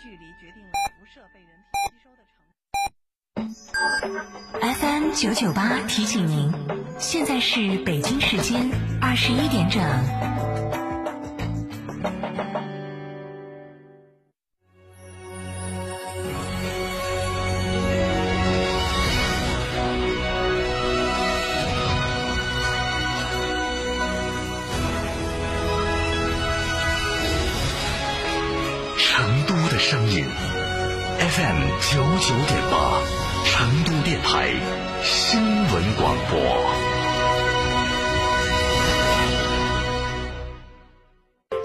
距离决定了辐射被人体吸收的程度。FM 九九八提醒您，现在是北京时间二十一点整。声音，FM 九九点八，成都电台新闻广播。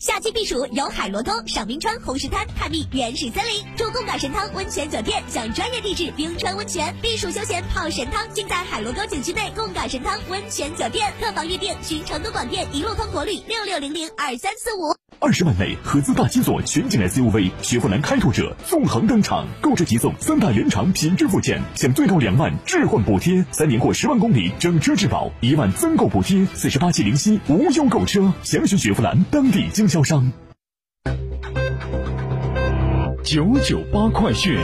夏季避暑游海螺沟、赏冰川、红石滩、探秘原始森林，住贡嘎神汤温泉酒店，享专业地质冰川温泉，避暑休闲泡神汤，尽在海螺沟景区内贡嘎神汤温泉酒店。客房预订寻成都广电一路通国旅六六零零二三四五。二十万内合资大七座全景 SUV 雪佛兰开拓者纵横登场，购置即送三大原厂品质附件，享最高两万置换补贴，三年或十万公里整车质保，一万增购补贴，四十八期零息无忧购车，详询雪佛兰当地经销商。九九八快讯。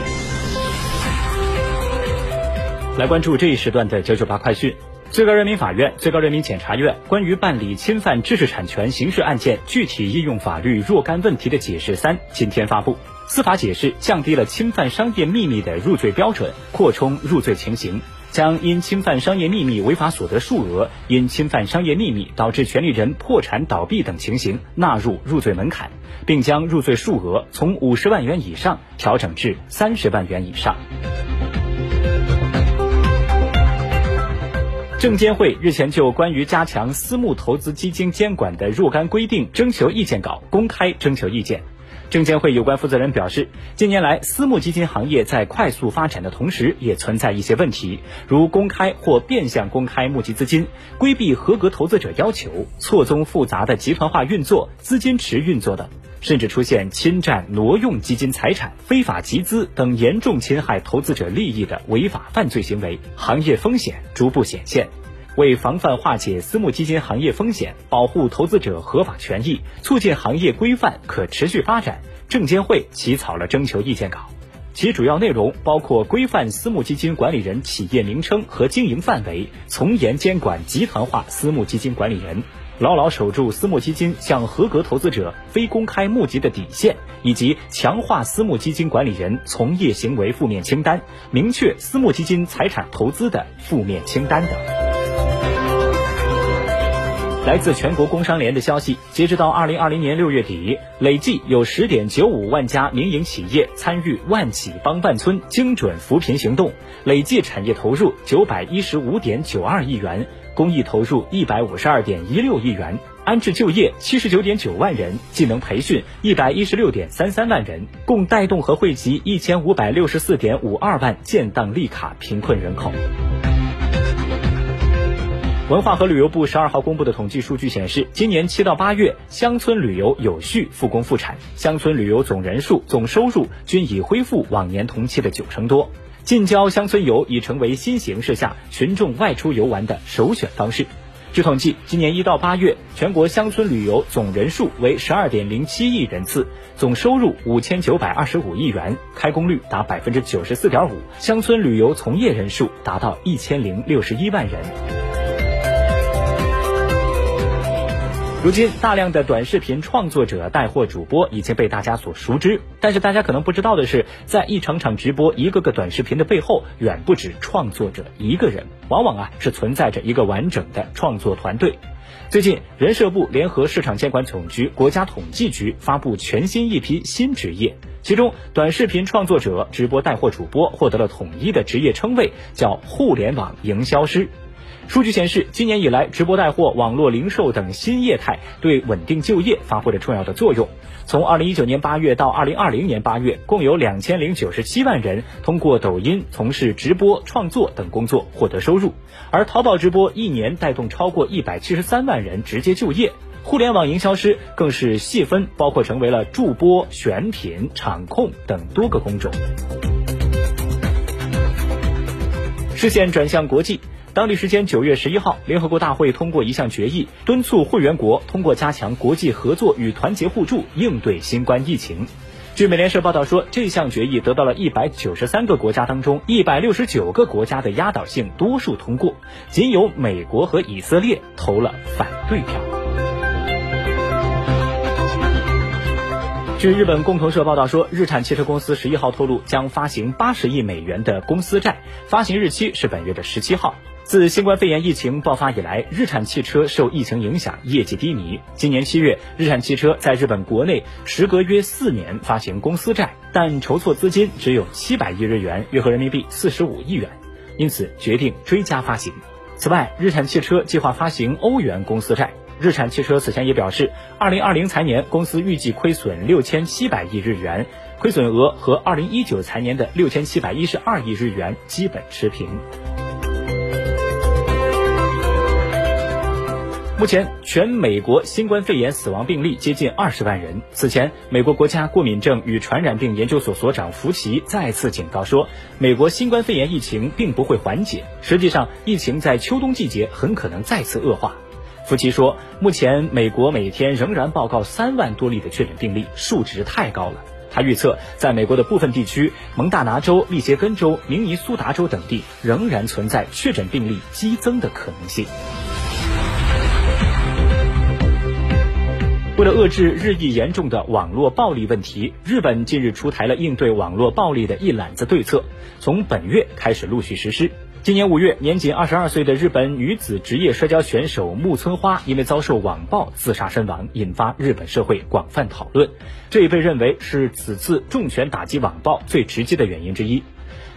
来关注这一时段的九九八快讯。最高人民法院、最高人民检察院关于办理侵犯知识产权刑事案件具体应用法律若干问题的解释三今天发布。司法解释降低了侵犯商业秘密的入罪标准，扩充入罪情形，将因侵犯商业秘密违法所得数额、因侵犯商业秘密导致权利人破产倒闭等情形纳入入罪门槛，并将入罪数额从五十万元以上调整至三十万元以上。证监会日前就关于加强私募投资基金监管的若干规定征求意见稿公开征求意见。证监会有关负责人表示，近年来私募基金行业在快速发展的同时，也存在一些问题，如公开或变相公开募集资金、规避合格投资者要求、错综复杂的集团化运作、资金池运作等，甚至出现侵占、挪用基金财产、非法集资等严重侵害投资者利益的违法犯罪行为，行业风险逐步显现。为防范化解私募基金行业风险，保护投资者合法权益，促进行业规范可持续发展，证监会起草了征求意见稿。其主要内容包括规范私募基金管理人企业名称和经营范围，从严监管集团化私募基金管理人，牢牢守住私募基金向合格投资者非公开募集的底线，以及强化私募基金管理人从业行为负面清单，明确私募基金财产投资的负面清单等。来自全国工商联的消息，截止到二零二零年六月底，累计有十点九五万家民营企业参与“万企帮万村”精准扶贫行动，累计产业投入九百一十五点九二亿元，公益投入一百五十二点一六亿元，安置就业七十九点九万人，技能培训一百一十六点三三万人，共带动和惠及一千五百六十四点五二万建档立卡贫困人口。文化和旅游部十二号公布的统计数据显示，今年七到八月，乡村旅游有序复工复产，乡村旅游总人数、总收入均已恢复往年同期的九成多。近郊乡村游已成为新形势下群众外出游玩的首选方式。据统计，今年一到八月，全国乡村旅游总人数为十二点零七亿人次，总收入五千九百二十五亿元，开工率达百分之九十四点五，乡村旅游从业人数达到一千零六十一万人。如今，大量的短视频创作者、带货主播已经被大家所熟知。但是，大家可能不知道的是，在一场场直播、一个个短视频的背后，远不止创作者一个人，往往啊是存在着一个完整的创作团队。最近，人社部联合市场监管总局、国家统计局发布全新一批新职业，其中短视频创作者、直播带货主播获得了统一的职业称谓，叫“互联网营销师”。数据显示，今年以来，直播带货、网络零售等新业态对稳定就业发挥了重要的作用。从二零一九年八月到二零二零年八月，共有两千零九十七万人通过抖音从事直播、创作等工作获得收入，而淘宝直播一年带动超过一百七十三万人直接就业。互联网营销师更是细分，包括成为了助播、选品、场控等多个工种。视线转向国际。当地时间九月十一号，联合国大会通过一项决议，敦促会员国通过加强国际合作与团结互助应对新冠疫情。据美联社报道说，这项决议得到了一百九十三个国家当中一百六十九个国家的压倒性多数通过，仅有美国和以色列投了反对票。据日本共同社报道说，日产汽车公司十一号透露将发行八十亿美元的公司债，发行日期是本月的十七号。自新冠肺炎疫情爆发以来，日产汽车受疫情影响，业绩低迷。今年七月，日产汽车在日本国内时隔约四年发行公司债，但筹措资金只有七百亿日元，约合人民币四十五亿元，因此决定追加发行。此外，日产汽车计划发行欧元公司债。日产汽车此前也表示，二零二零财年公司预计亏损六千七百亿日元，亏损额和二零一九财年的六千七百一十二亿日元基本持平。目前，全美国新冠肺炎死亡病例接近二十万人。此前，美国国家过敏症与传染病研究所所长福奇再次警告说，美国新冠肺炎疫情并不会缓解。实际上，疫情在秋冬季节很可能再次恶化。福奇说，目前美国每天仍然报告三万多例的确诊病例，数值太高了。他预测，在美国的部分地区，蒙大拿州、密歇根州、明尼苏达州等地仍然存在确诊病例激增的可能性。为了遏制日益严重的网络暴力问题，日本近日出台了应对网络暴力的一揽子对策，从本月开始陆续实施。今年五月，年仅二十二岁的日本女子职业摔跤选手木村花因为遭受网暴自杀身亡，引发日本社会广泛讨论。这也被认为是此次重拳打击网暴最直接的原因之一。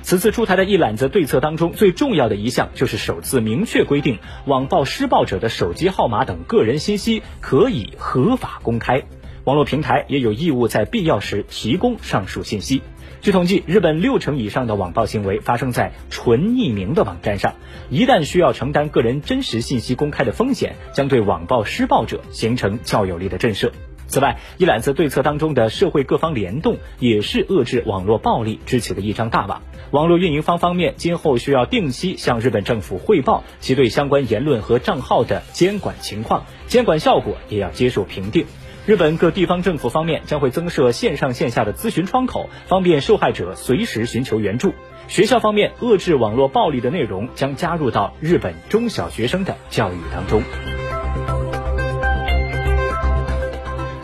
此次出台的一揽子对策当中，最重要的一项就是首次明确规定，网暴施暴者的手机号码等个人信息可以合法公开，网络平台也有义务在必要时提供上述信息。据统计，日本六成以上的网暴行为发生在纯匿名的网站上，一旦需要承担个人真实信息公开的风险，将对网暴施暴者形成较有力的震慑。此外，一揽子对策当中的社会各方联动，也是遏制网络暴力支起的一张大网。网络运营方方面今后需要定期向日本政府汇报其对相关言论和账号的监管情况，监管效果也要接受评定。日本各地方政府方面将会增设线上线下的咨询窗口，方便受害者随时寻求援助。学校方面，遏制网络暴力的内容将加入到日本中小学生的教育当中。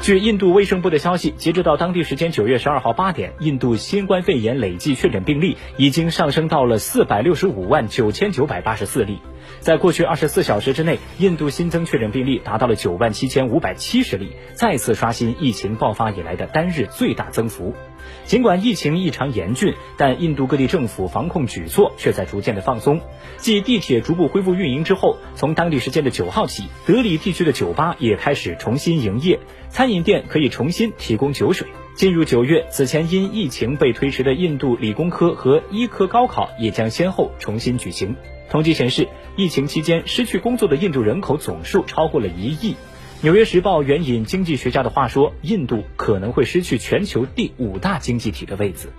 据印度卫生部的消息，截止到当地时间九月十二号八点，印度新冠肺炎累计确诊病例已经上升到了四百六十五万九千九百八十四例。在过去二十四小时之内，印度新增确诊病例达到了九万七千五百七十例，再次刷新疫情爆发以来的单日最大增幅。尽管疫情异常严峻，但印度各地政府防控举措却在逐渐的放松。继地铁逐步恢复运营之后，从当地时间的九号起，德里地区的酒吧也开始重新营业，餐饮店可以重新提供酒水。进入九月，此前因疫情被推迟的印度理工科和医科高考也将先后重新举行。统计显示，疫情期间失去工作的印度人口总数超过了一亿。纽约时报援引经济学家的话说，印度可能会失去全球第五大经济体的位子。